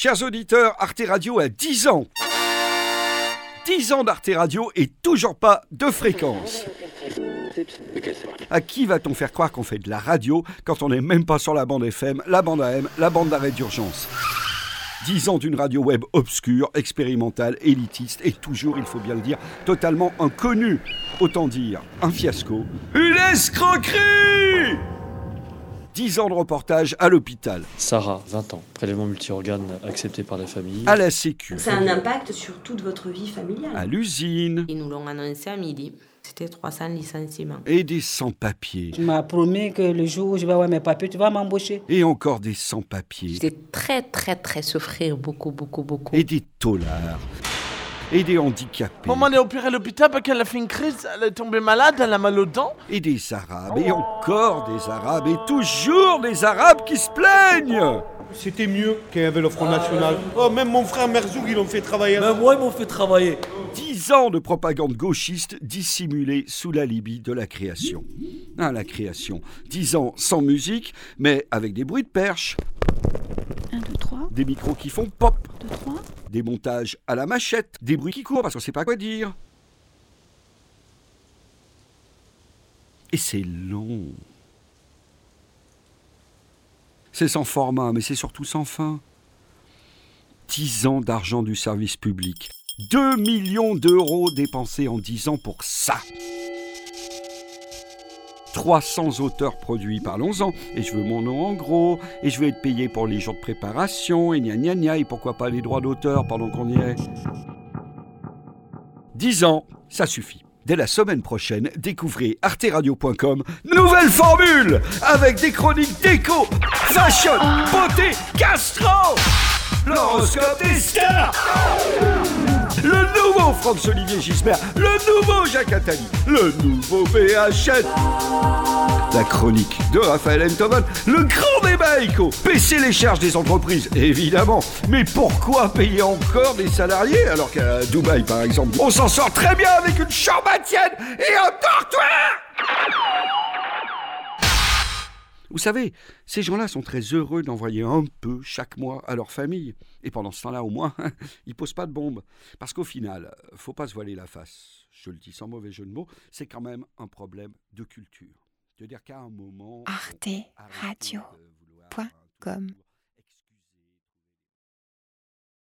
Chers auditeurs, Arte Radio a 10 ans. 10 ans d'Arte Radio et toujours pas de fréquence. À qui va-t-on faire croire qu'on fait de la radio quand on n'est même pas sur la bande FM, la bande AM, la bande d'arrêt d'urgence? 10 ans d'une radio web obscure, expérimentale, élitiste et toujours, il faut bien le dire, totalement inconnue. Autant dire un fiasco. Une escroquerie 10 ans de reportage à l'hôpital. Sarah, 20 ans, prélèvement multi-organes accepté par la famille. À la sécu. Ça a un impact sur toute votre vie familiale. À l'usine. Ils nous l'ont annoncé à midi. C'était 300 licenciements. Et des sans-papiers. Tu m'as promis que le jour où je vais avoir mes papiers, tu vas m'embaucher. Et encore des sans-papiers. J'étais très, très, très souffrir, beaucoup, beaucoup, beaucoup. Et des taulards. Et des handicapés. Maman est opérée à l'hôpital parce qu'elle a fait une crise, elle est tombée malade, elle a mal aux dents. Et des arabes. Et encore des arabes. Et toujours des arabes qui se plaignent. C'était mieux qu'il y avait le Front National. Oh, même mon frère Merzoug, ils l'ont fait travailler. Même moi, ils m'ont fait travailler. Dix ans de propagande gauchiste dissimulée sous l'alibi de la création. Ah, la création. Dix ans sans musique, mais avec des bruits de perche. 1, 2, 3. Des micros qui font pop. 2, 3. Des montages à la machette. Des bruits qui courent parce qu'on sait pas quoi dire. Et c'est long. C'est sans format, mais c'est surtout sans fin. 10 ans d'argent du service public. 2 millions d'euros dépensés en 10 ans pour ça. 300 auteurs produits, parlons-en. Et je veux mon nom en gros, et je veux être payé pour les jours de préparation, et gna gna gna, et pourquoi pas les droits d'auteur pendant qu'on y est. 10 ans, ça suffit. Dès la semaine prochaine, découvrez arteradio.com, nouvelle formule avec des chroniques déco, fashion, beauté, gastro, l'horoscope des stars, le nouveau Franz-Olivier Gisbert, le nouveau Jacques Attali, le nouveau BHN, la chronique de Raphaël Enthoven, le grand débat éco, baisser les charges des entreprises, évidemment. Mais pourquoi payer encore des salariés alors qu'à Dubaï, par exemple, on s'en sort très bien avec une chambre et un dortoir? Vous savez, ces gens-là sont très heureux d'envoyer un peu chaque mois à leur famille. Et pendant ce temps-là, au moins, ils posent pas de bombes. Parce qu'au final, faut pas se voiler la face. Je le dis sans mauvais jeu de mots, c'est quand même un problème de culture. De dire qu'à un moment. arteradio.com